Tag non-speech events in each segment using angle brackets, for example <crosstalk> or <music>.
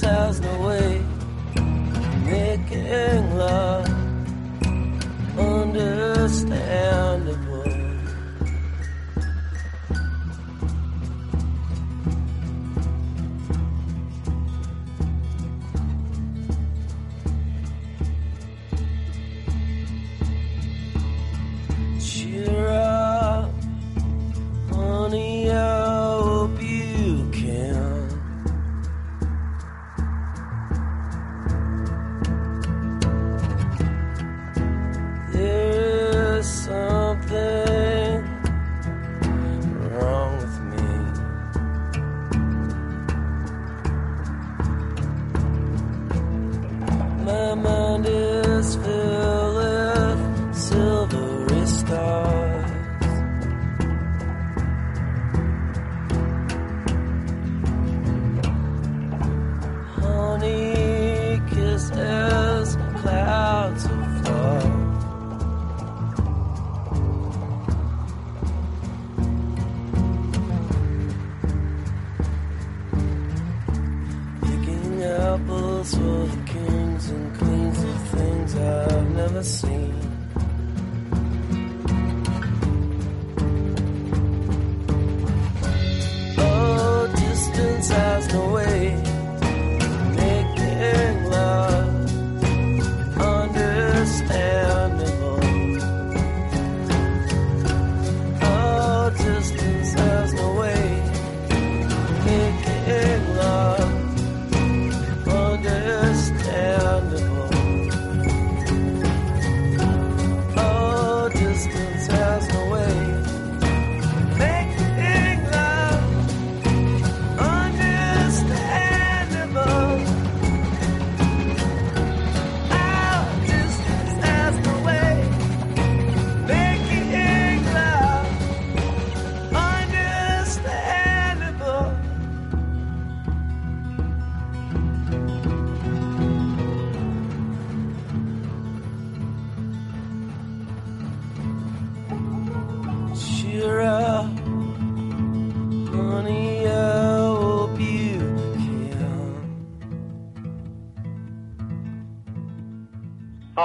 Has no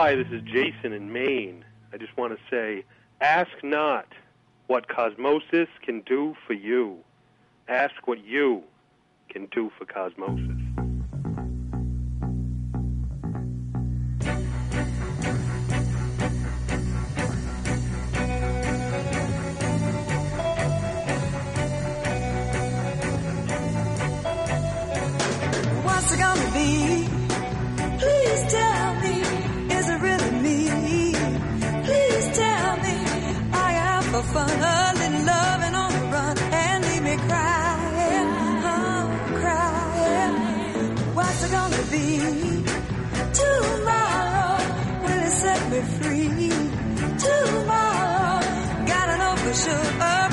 Hi, this is Jason in Maine. I just want to say, ask not what Cosmosis can do for you. Ask what you can do for Cosmosis. What's it gonna be? Please tell me, Please tell me I am for fun, a little love and on the run, and leave me crying, I'm crying. What's it gonna be tomorrow? Will it set me free tomorrow? Gotta know for sure.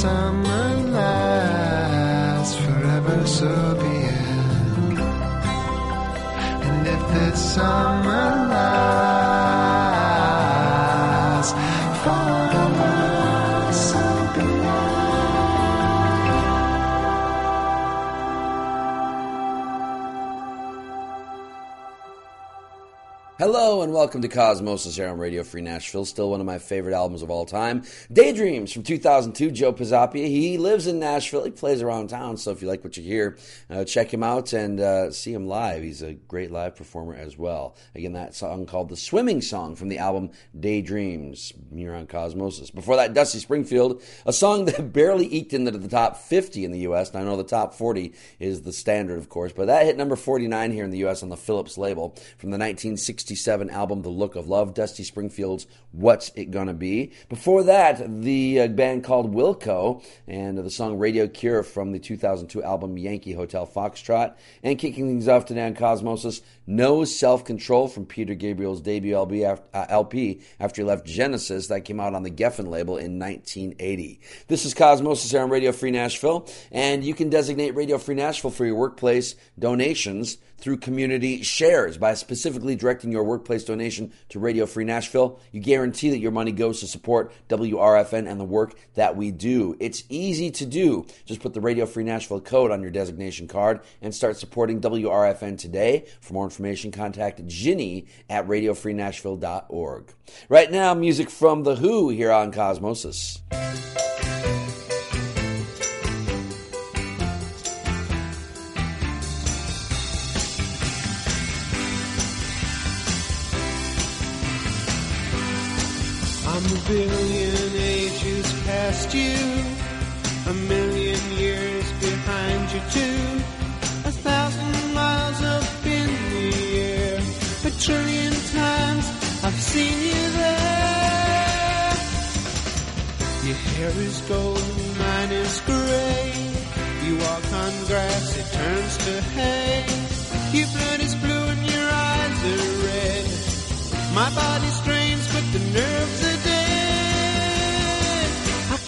Summer lasts forever, so be it. And if this summer welcome to Cosmosis here on Radio Free Nashville. Still one of my favorite albums of all time. Daydreams from 2002, Joe Pisapia. He lives in Nashville. He plays around town, so if you like what you hear, uh, check him out and uh, see him live. He's a great live performer as well. Again, that song called The Swimming Song from the album Daydreams here on Cosmosis. Before that, Dusty Springfield, a song that <laughs> barely eked into the top 50 in the U.S. And I know the top 40 is the standard, of course, but that hit number 49 here in the U.S. on the Philips label from the 1967 album The Look of Love, Dusty Springfield's What's It Gonna Be. Before that, the uh, band called Wilco and the song Radio Cure from the 2002 album Yankee Hotel Foxtrot. And kicking things off today on Cosmosis, No Self Control from Peter Gabriel's debut LP after, uh, after he left Genesis. That came out on the Geffen label in 1980. This is Cosmosis here on Radio Free Nashville, and you can designate Radio Free Nashville for your workplace donations through community shares by specifically directing your workplace donation to Radio Free Nashville, you guarantee that your money goes to support WRFN and the work that we do. It's easy to do. Just put the Radio Free Nashville code on your designation card and start supporting WRFN today. For more information, contact Ginny at radiofreenashville.org. Right now, music from The Who here on Cosmosis. Billion ages past you, a million years behind you too, a thousand miles up in the air, a trillion times I've seen you there. Your hair is gold, mine is gray. You walk on grass, it turns to hay. Your blood is blue and your eyes are red. My body's strains,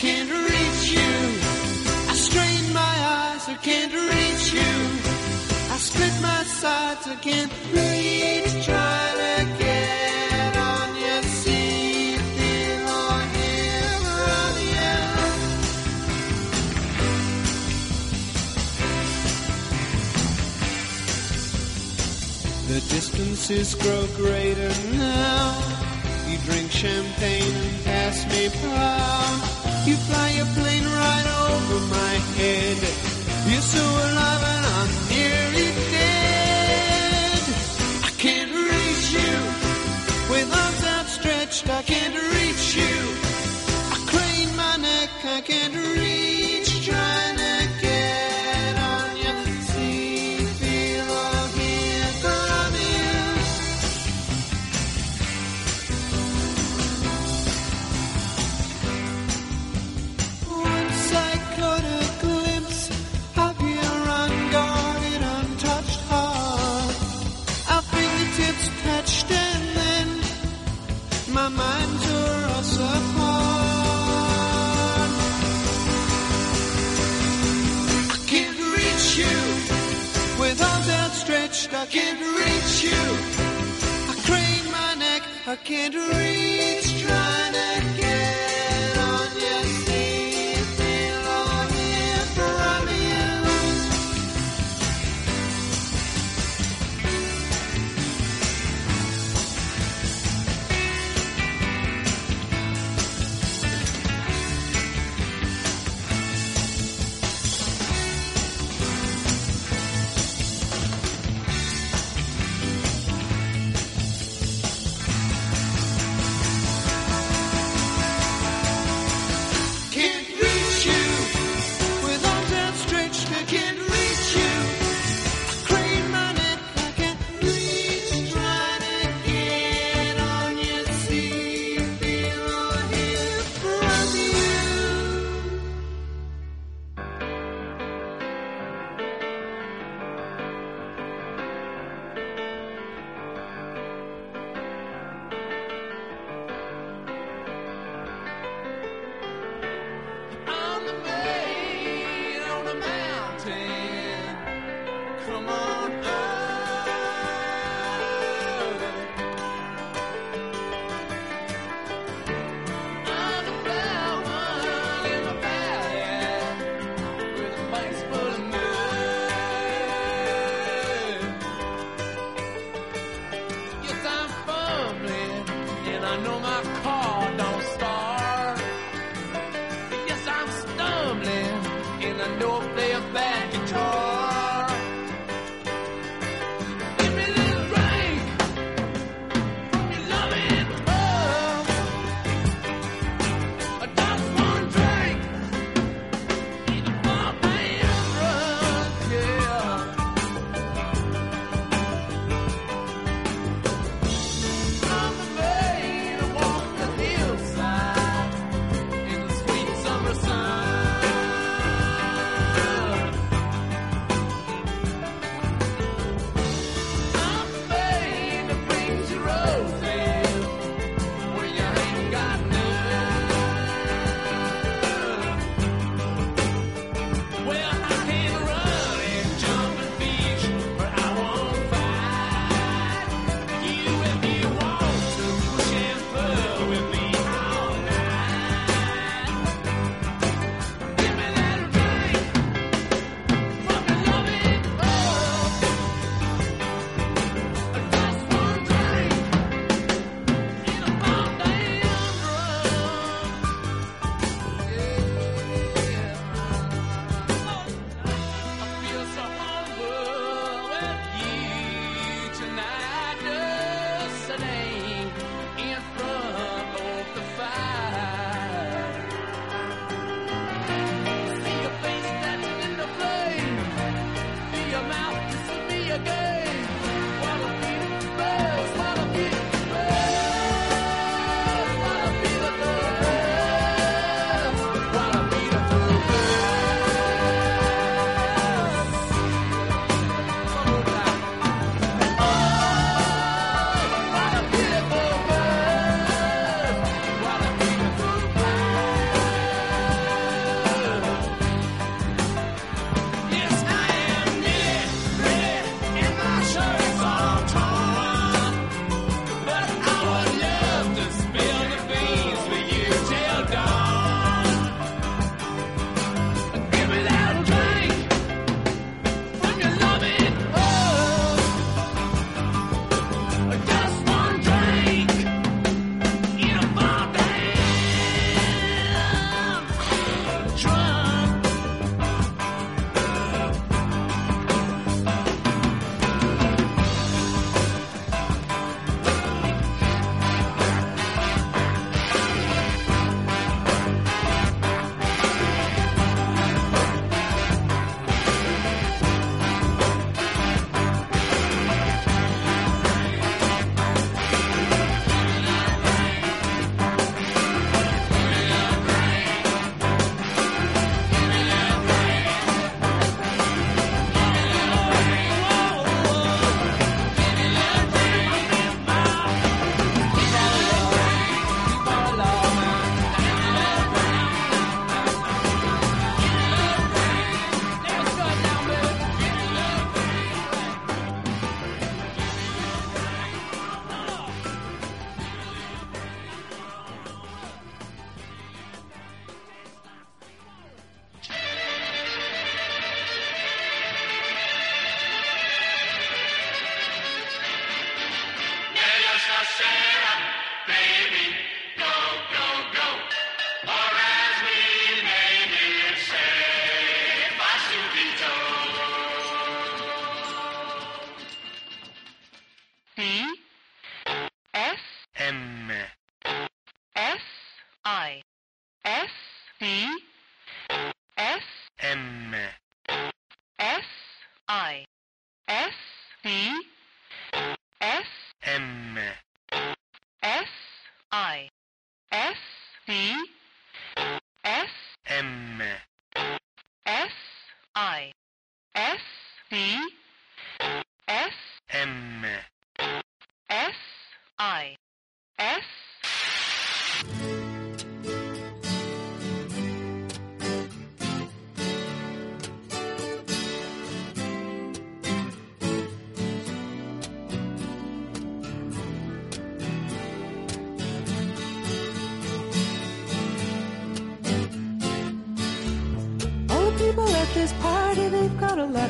can't reach you. I strain my eyes, I can't reach you. I split my sides, I can't reach. Trying to get on your seat, or hear from you. The distances grow greater now. You drink champagne and pass me proud. You fly your plane right over my head. You're so alive and I'm nearly dead. I can't reach you with arms outstretched. I can't reach you. I crane my neck. I can't my mind tore us apart. I can't reach you with arms outstretched. I can't reach you. I crane my neck. I can't reach.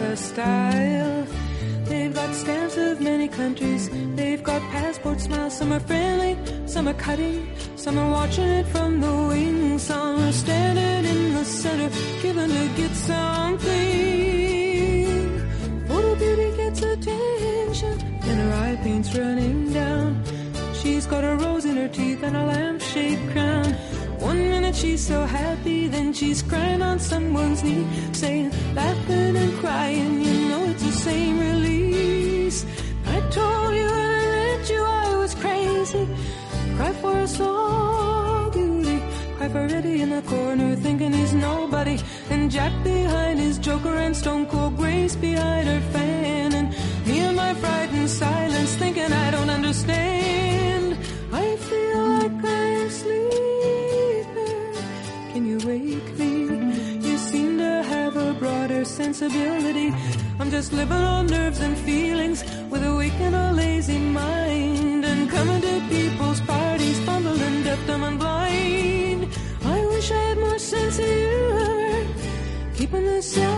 A style. They've got stamps of many countries. They've got passport smiles. Some are friendly, some are cutting. Some are watching it from the wings. Some are standing in the center, giving to get something. Photo oh, beauty gets attention, and her eye paint's running down. She's got a rose in her teeth and a lampshade crown. One minute she's so happy, then she's crying on someone's knee, saying, and crying, you know it's the same release. I told you when I met you I was crazy. Cry for a song, beauty. Cry for Eddie in the corner, thinking he's nobody. And Jack behind his Joker and Stone Cold Grace behind her fan. And me and my frightened silence, broader sensibility. I'm just living on nerves and feelings with a weak and a lazy mind. And coming to people's parties, fumbling deaf, dumb, and blind. I wish I had more sense of humor. Keeping the sadness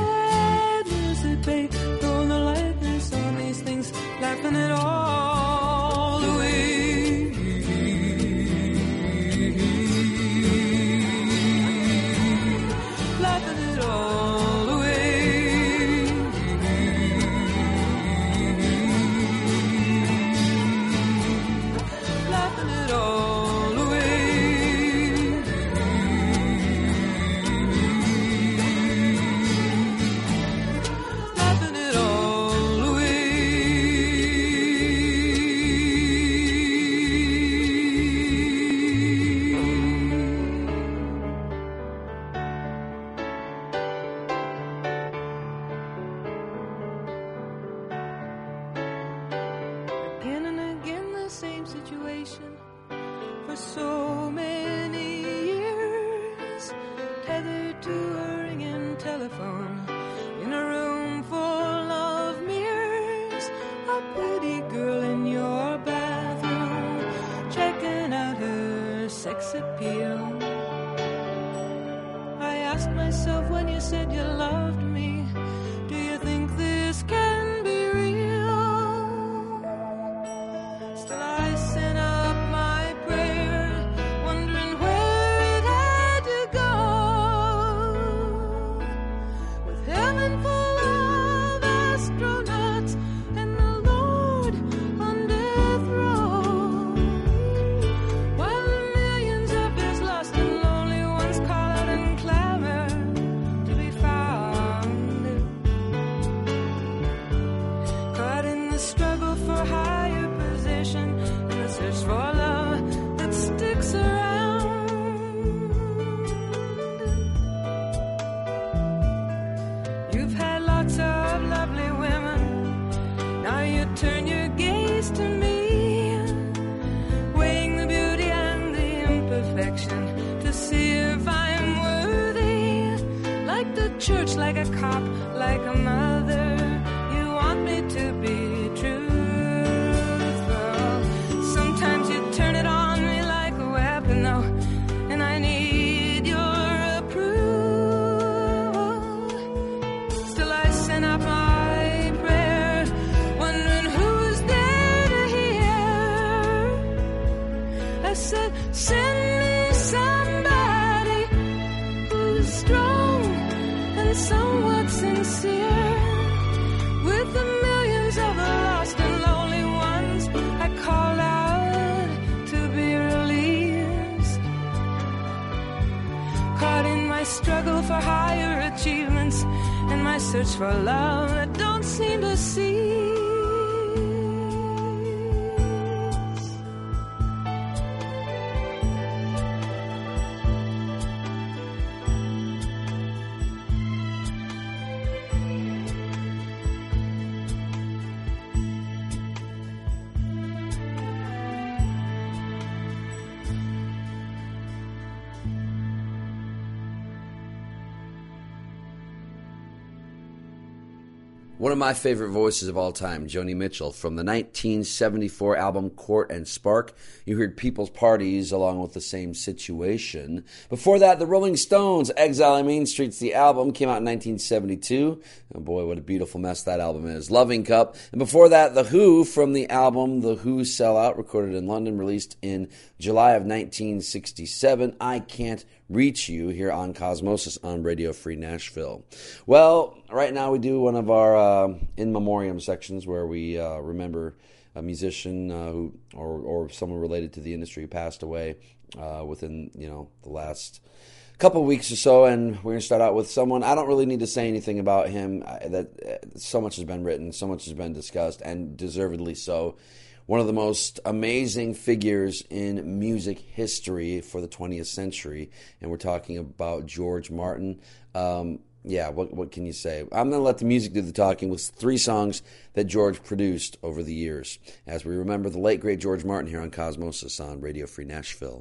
One of my favorite voices of all time, Joni Mitchell, from the 1974 album Court and Spark. You heard People's Parties along with the same situation. Before that, the Rolling Stones, Exile on Main Street's the album, came out in 1972. Oh boy, what a beautiful mess that album is. Loving Cup. And before that, The Who from the album The Who Sell Out, recorded in London, released in July of 1967. I Can't Reach You here on Cosmosis on Radio Free Nashville. Well, right now we do one of our uh, in memoriam sections where we uh, remember a musician uh, who or, or someone related to the industry who passed away uh, within you know the last couple weeks or so. And we're to start out with someone i don't really need to say anything about him I- that uh, so much has been written so much has been discussed and deservedly so. One of the most amazing figures in music history for the 20th century and we're talking about george martin. Um, yeah, what what can you say? I'm going to let the music do the talking with three songs that George produced over the years. As we remember the late great George Martin here on Cosmosis on Radio Free Nashville.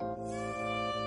Mm-hmm.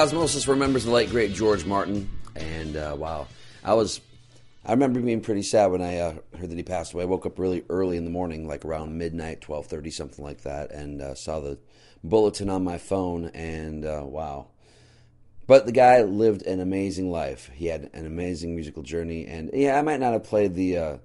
Cosmosis remembers the late great George Martin, and uh, wow, I was. I remember being pretty sad when I uh, heard that he passed away. I woke up really early in the morning, like around midnight, twelve thirty, something like that, and uh, saw the bulletin on my phone. And uh, wow, but the guy lived an amazing life. He had an amazing musical journey, and yeah, I might not have played the uh,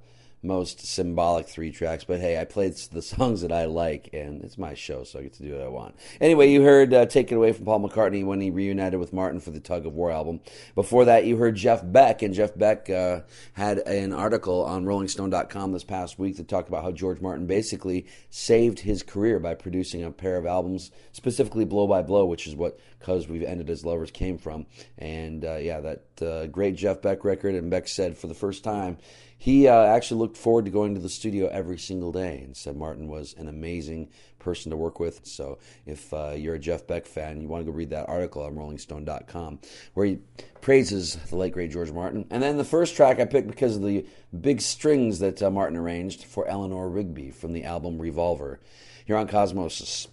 most symbolic three tracks, but hey, I played the songs that I like, and it's my show, so I get to do what I want. Anyway, you heard uh, "Take It Away" from Paul McCartney when he reunited with Martin for the Tug of War album. Before that, you heard Jeff Beck, and Jeff Beck uh, had an article on RollingStone.com this past week that talked about how George Martin basically saved his career by producing a pair of albums, specifically "Blow by Blow," which is what "Cause We've Ended as Lovers" came from. And uh, yeah, that uh, great Jeff Beck record. And Beck said for the first time he uh, actually looked forward to going to the studio every single day and said Martin was an amazing person to work with. So if uh, you're a Jeff Beck fan, you want to go read that article on RollingStone.com where he praises the late great George Martin. And then the first track I picked because of the big strings that uh, Martin arranged for Eleanor Rigby from the album Revolver. Here on Cosmosis.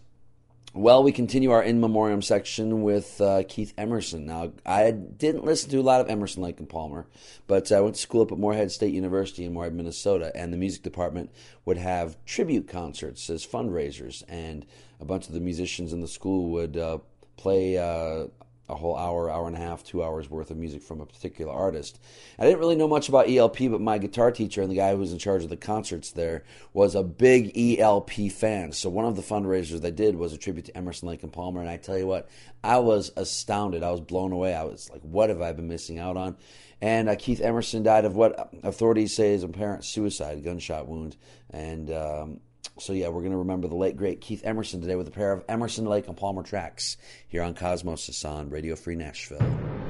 Well, we continue our in memoriam section with uh, Keith Emerson. Now, I didn't listen to a lot of Emerson, Lake and Palmer, but I went to school up at Moorhead State University in Moorhead, Minnesota, and the music department would have tribute concerts as fundraisers, and a bunch of the musicians in the school would uh, play uh, a whole hour, hour and a half, two hours worth of music from a particular artist. I didn't really know much about ELP, but my guitar teacher and the guy who was in charge of the concerts there was a big ELP fan. So one of the fundraisers they did was a tribute to Emerson, Lake and Palmer. And I tell you what, I was astounded. I was blown away. I was like, what have I been missing out on? And uh, Keith Emerson died of what authorities say is apparent suicide, gunshot wound. And um, so yeah, we're going to remember the late great Keith Emerson today with a pair of Emerson, Lake, and Palmer tracks here on Cosmos on Radio Free Nashville.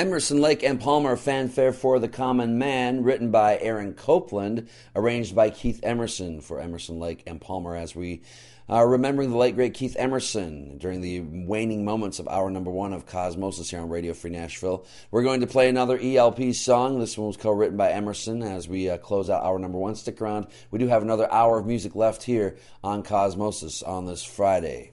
Emerson Lake and Palmer Fanfare for the Common Man, written by Aaron Copland, arranged by Keith Emerson for Emerson Lake and Palmer as we are remembering the late great Keith Emerson during the waning moments of hour number one of Cosmosis here on Radio Free Nashville. We're going to play another ELP song. This one was co written by Emerson as we uh, close out hour number one. Stick around. We do have another hour of music left here on Cosmosis on this Friday.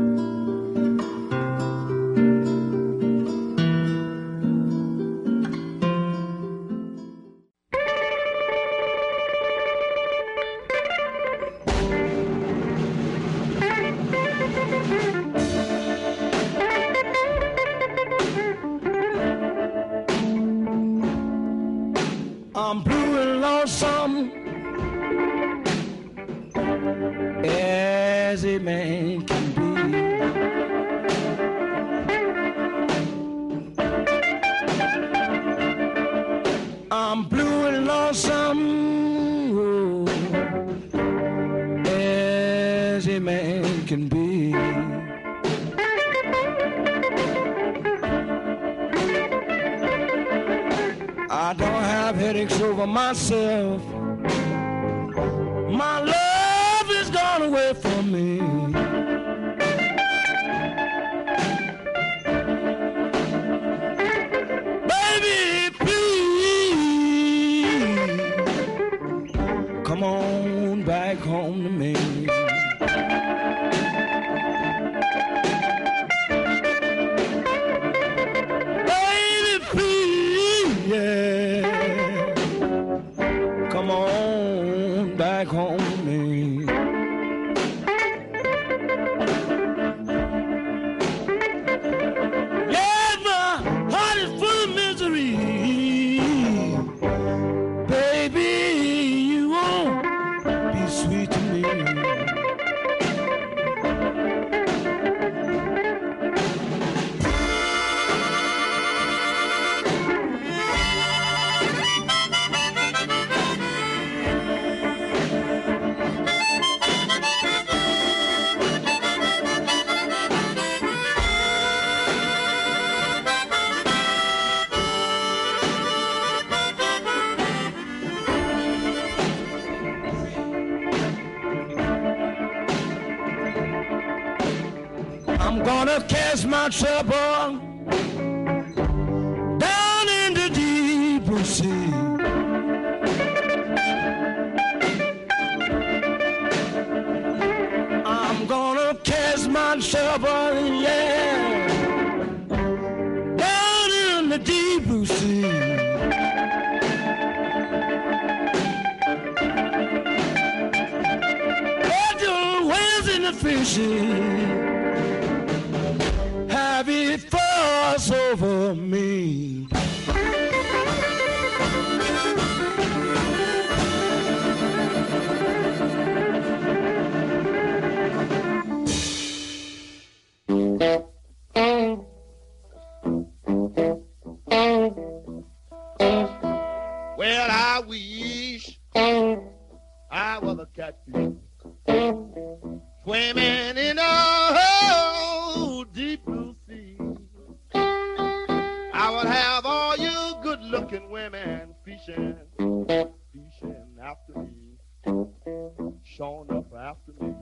showing up after me,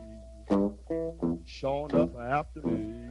showing up after me.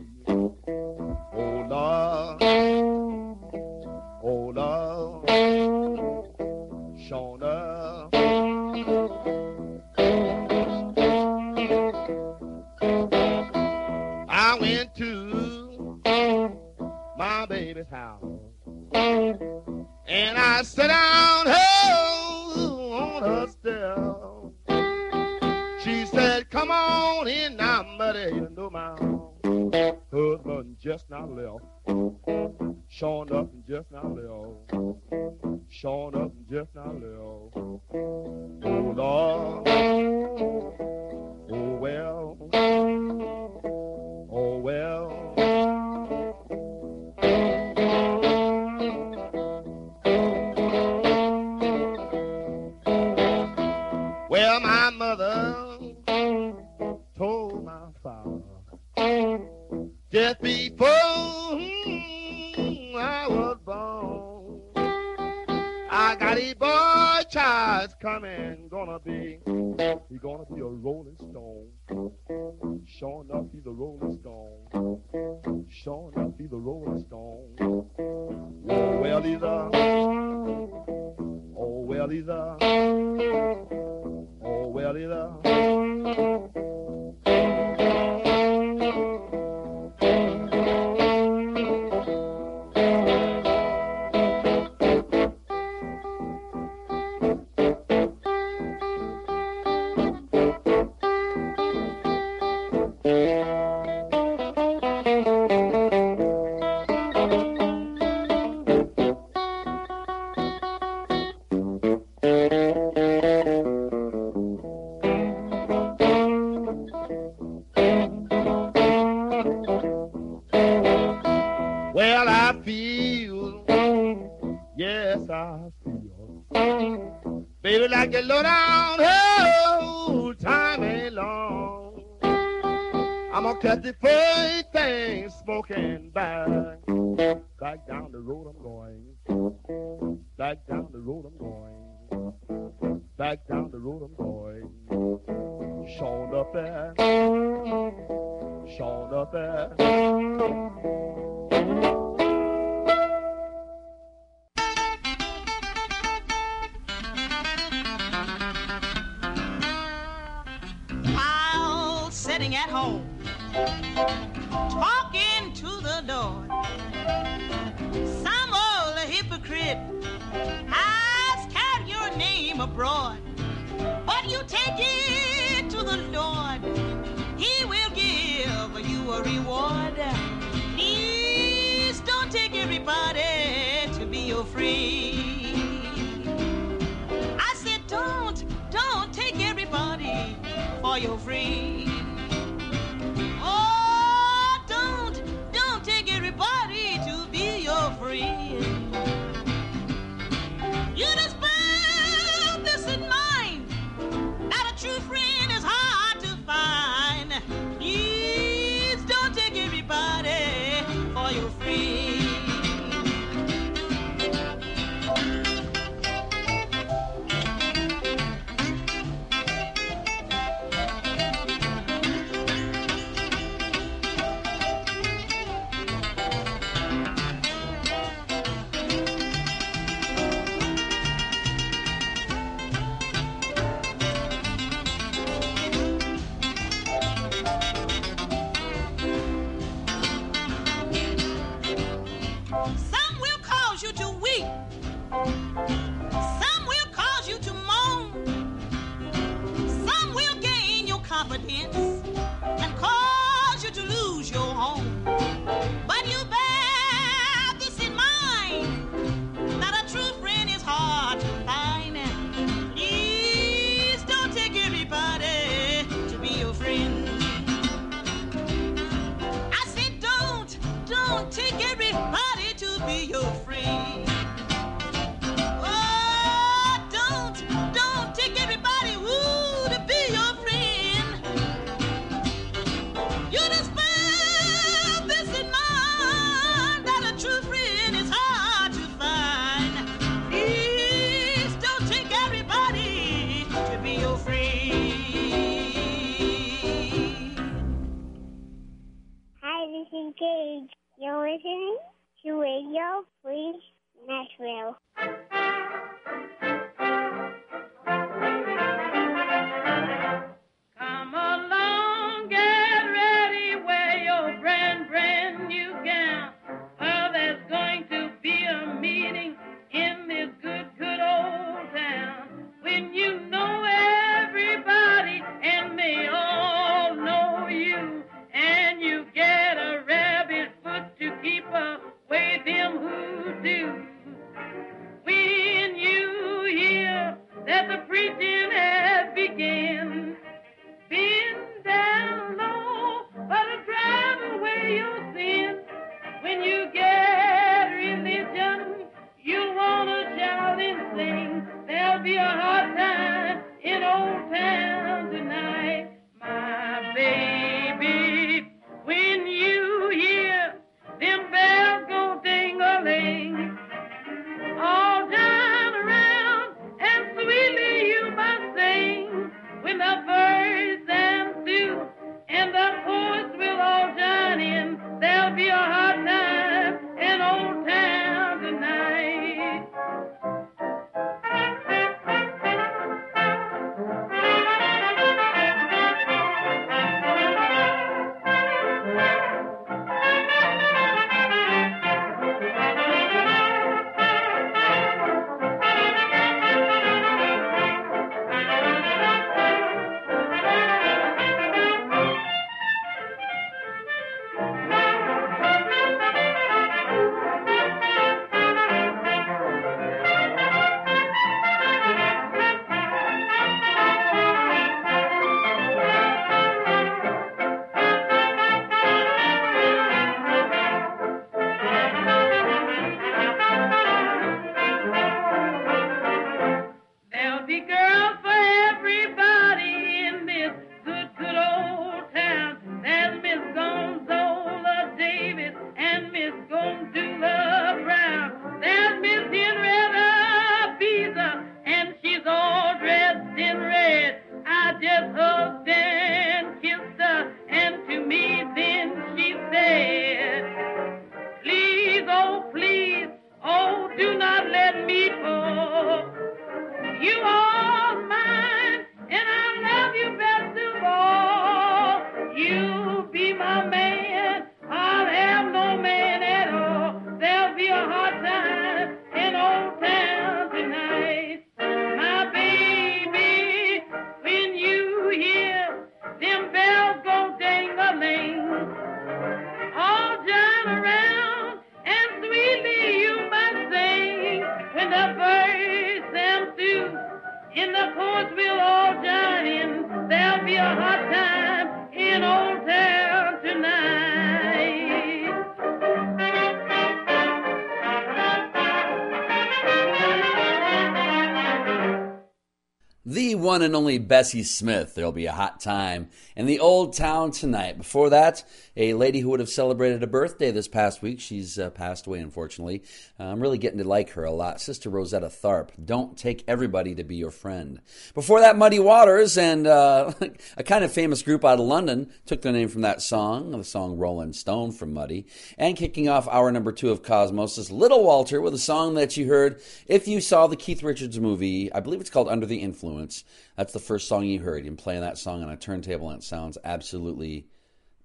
Bessie Smith. There'll be a hot time in the old town tonight. Before that, a lady who would have celebrated a birthday this past week. She's uh, passed away, unfortunately. Uh, I'm really getting to like her a lot. Sister Rosetta Tharpe. Don't take everybody to be your friend. Before that, Muddy Waters and uh, <laughs> a kind of famous group out of London took their name from that song, the song Rolling Stone from Muddy. And kicking off hour number two of Cosmos is Little Walter with a song that you heard if you saw the Keith Richards movie. I believe it's called Under the Influence. That's the first song you heard. Him playing that song on a turntable, and it sounds absolutely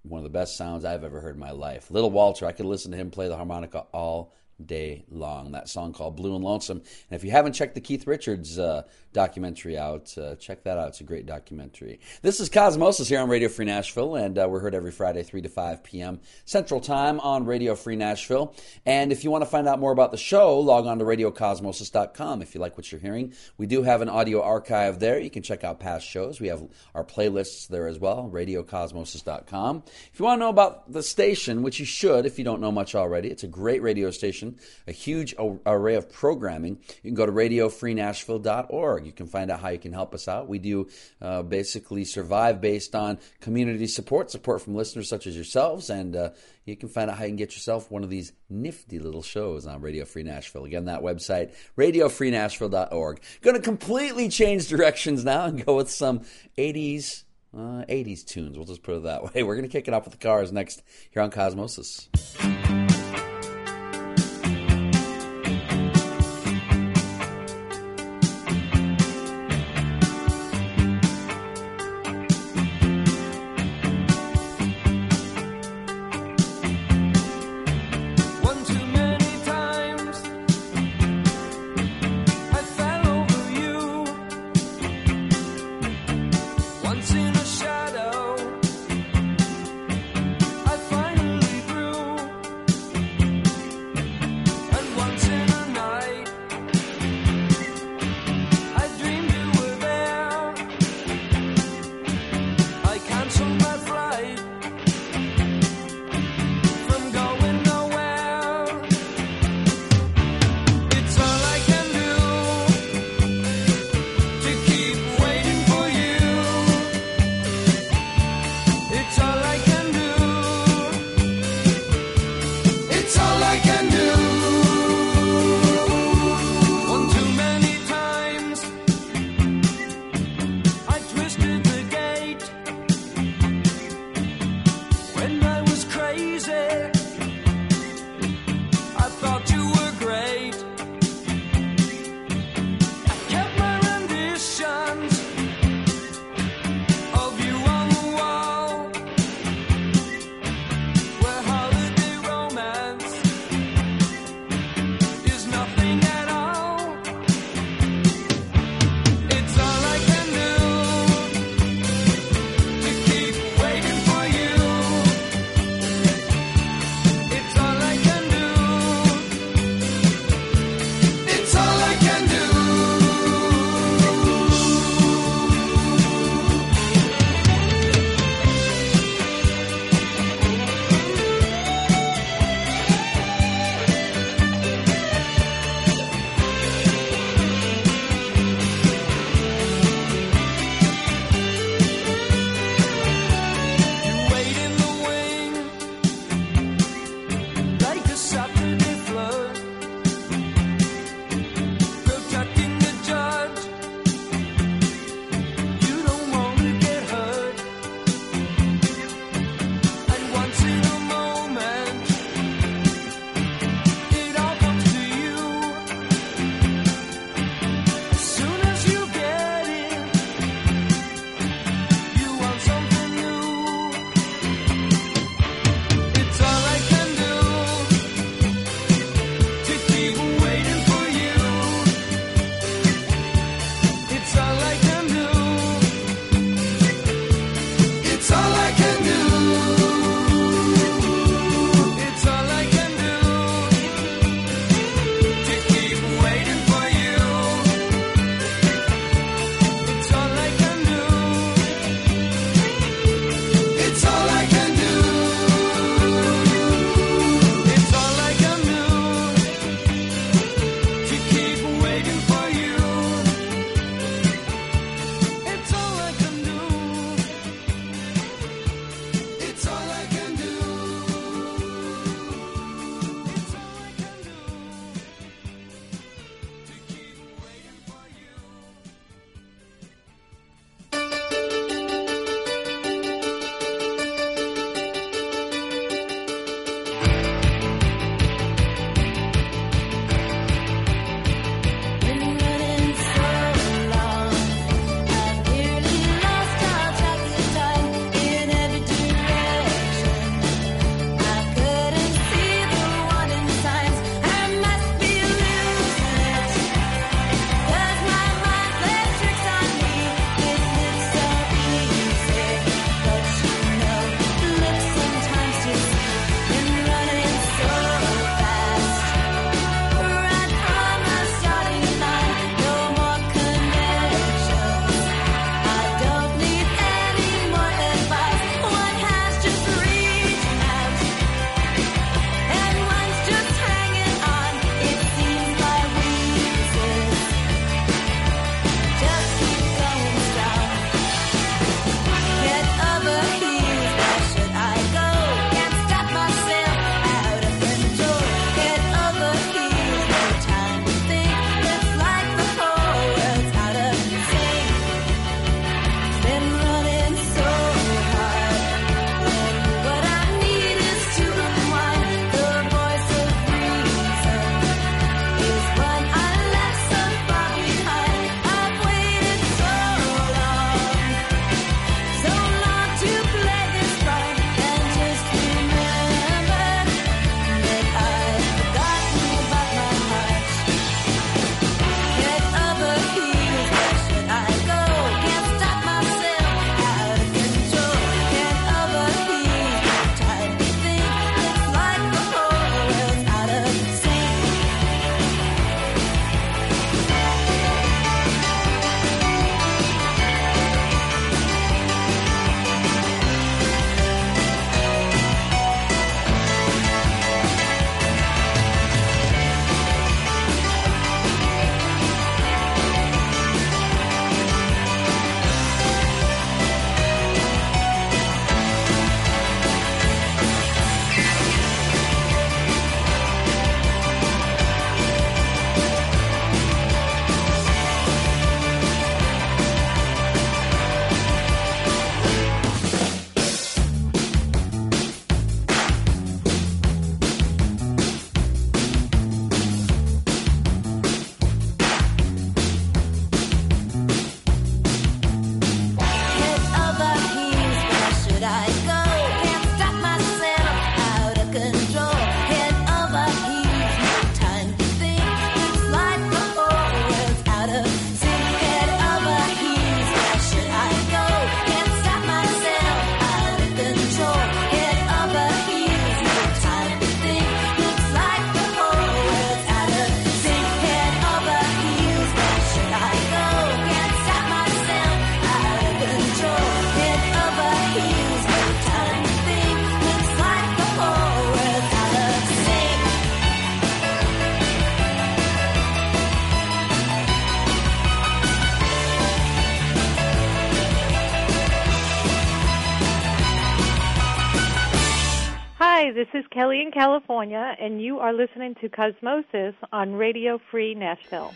one of the best sounds I've ever heard in my life. Little Walter, I could listen to him play the harmonica all day long. That song called Blue and Lonesome. And if you haven't checked the Keith Richards uh, documentary out, uh, check that out. It's a great documentary. This is Cosmosis here on Radio Free Nashville, and uh, we're heard every Friday, 3 to 5 p.m. Central Time on Radio Free Nashville. And if you want to find out more about the show, log on to radiocosmosis.com. If you like what you're hearing, we do have an audio archive there. You can check out past shows. We have our playlists there as well, radiocosmosis.com. If you want to know about the station, which you should if you don't know much already, it's a great radio station, a huge array of programming. You can go to radiofreenashville.org. You can find out how you can help us out. We do uh, basically survive based on community support, support from listeners such as yourselves, and uh, you can find out how you can get yourself one of these nifty little shows on Radio Free Nashville. Again, that website, radiofreenashville.org. Going to completely change directions now and go with some 80s. Uh, 80s tunes, we'll just put it that <laughs> way. We're going to kick it off with the cars next here on Cosmosis. is Kelly in California, and you are listening to Cosmosis on Radio Free Nashville.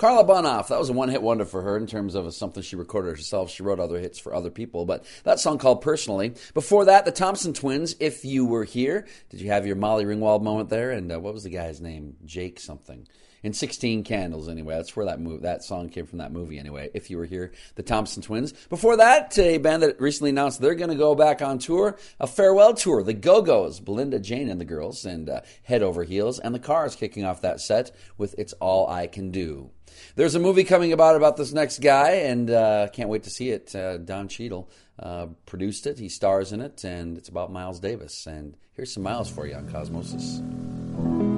Carla Bonoff, that was a one hit wonder for her in terms of something she recorded herself. She wrote other hits for other people, but that song called Personally. Before that, the Thompson Twins, If You Were Here. Did you have your Molly Ringwald moment there? And uh, what was the guy's name? Jake something. In 16 Candles, anyway. That's where that move, that song came from that movie, anyway. If you were here, the Thompson Twins. Before that, a band that recently announced they're going to go back on tour, a farewell tour. The Go Go's, Belinda, Jane, and the girls, and uh, Head Over Heels, and the Cars kicking off that set with It's All I Can Do. There's a movie coming about about this next guy, and uh, can't wait to see it. Uh, Don Cheadle uh, produced it. He stars in it, and it's about Miles Davis. And here's some Miles for you on Cosmosis.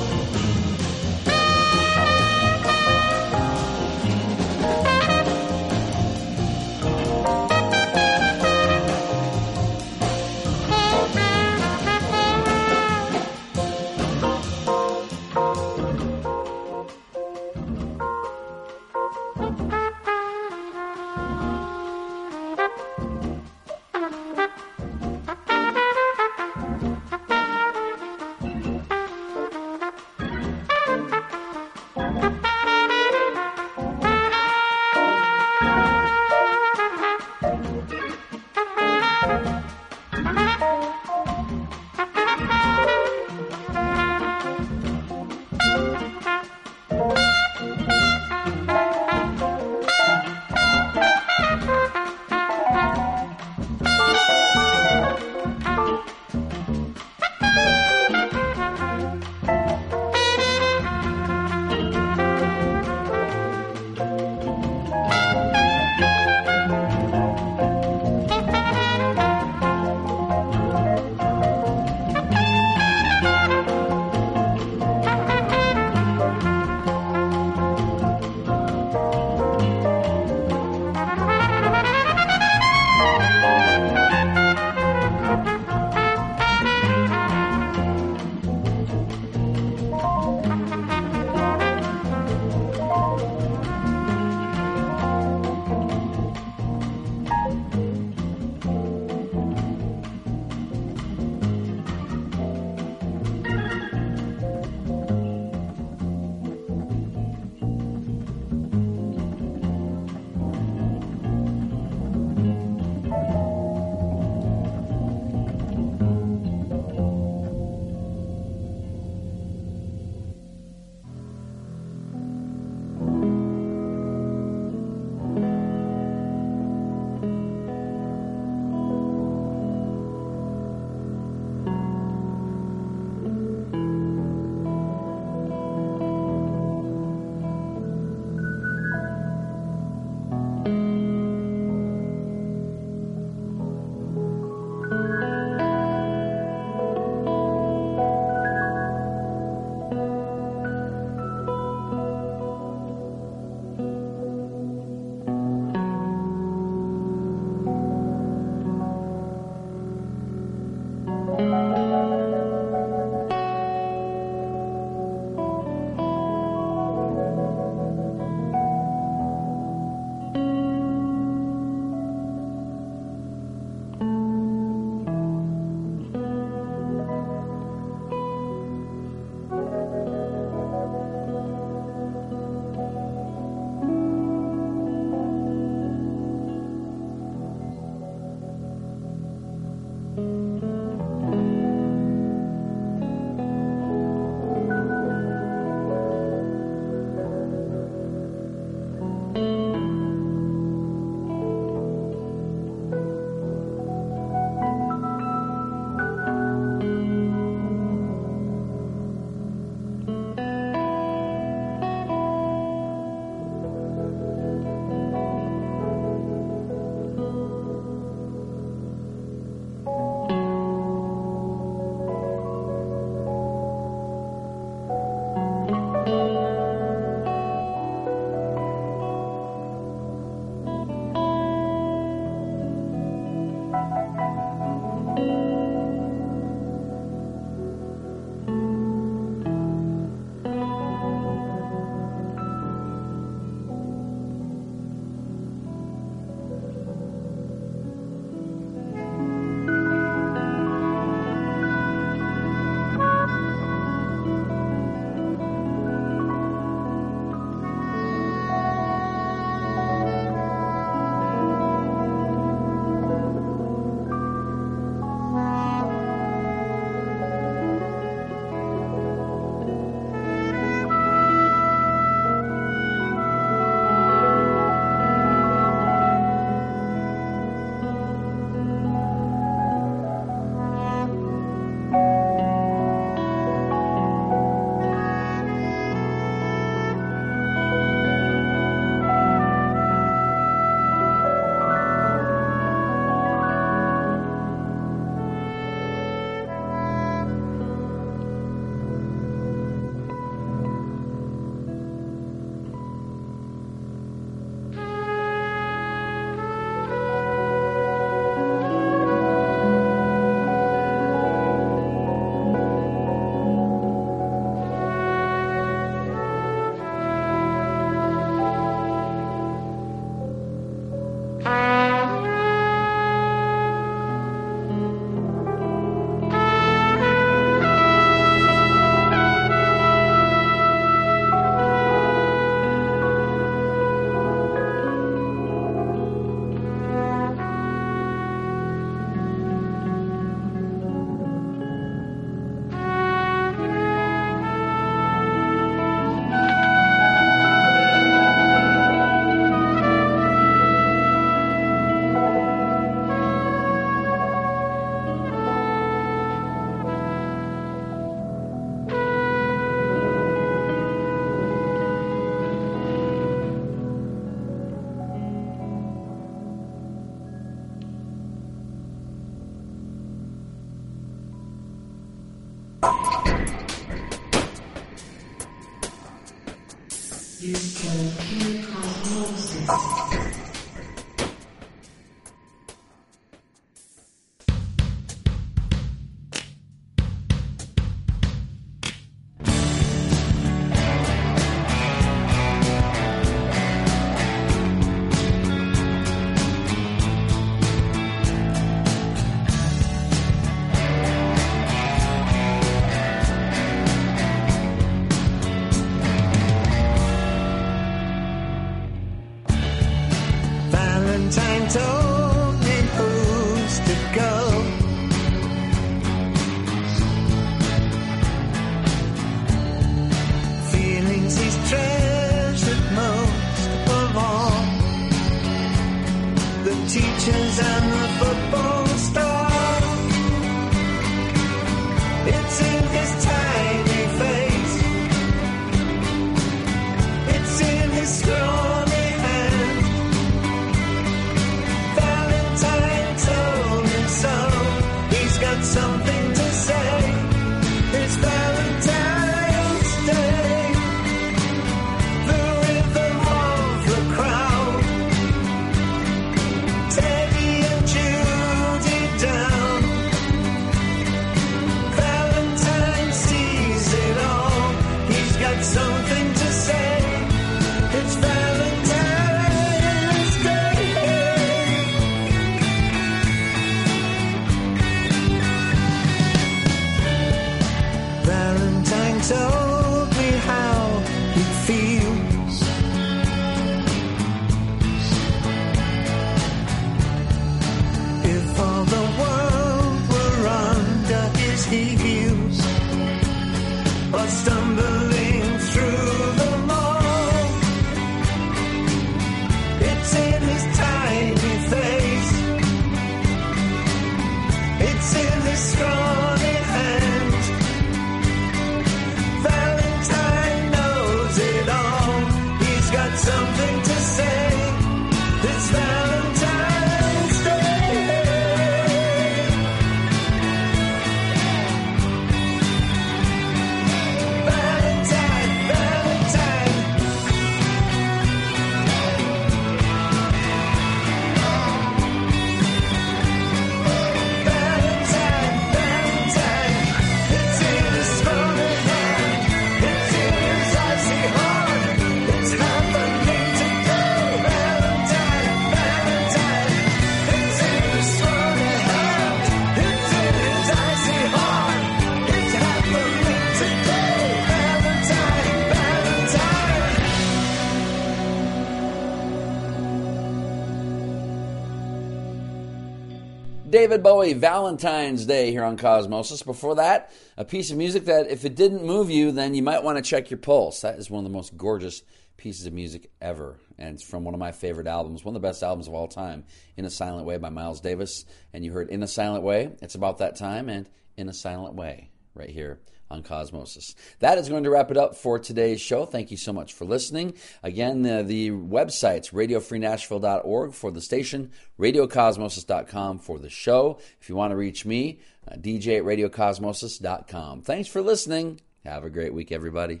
David Bowie, Valentine's Day here on Cosmosis. Before that, a piece of music that if it didn't move you, then you might want to check your pulse. That is one of the most gorgeous pieces of music ever. And it's from one of my favorite albums, one of the best albums of all time, In a Silent Way by Miles Davis. And you heard In a Silent Way, it's about that time, and In a Silent Way, right here on Cosmosis. That is going to wrap it up for today's show. Thank you so much for listening. Again, the, the websites, radiofreenashville.org for the station, radiocosmosis.com for the show. If you want to reach me, uh, DJ at radiocosmosis.com. Thanks for listening. Have a great week, everybody.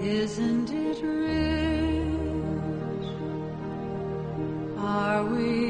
Isn't it rich? Are we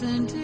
Isn't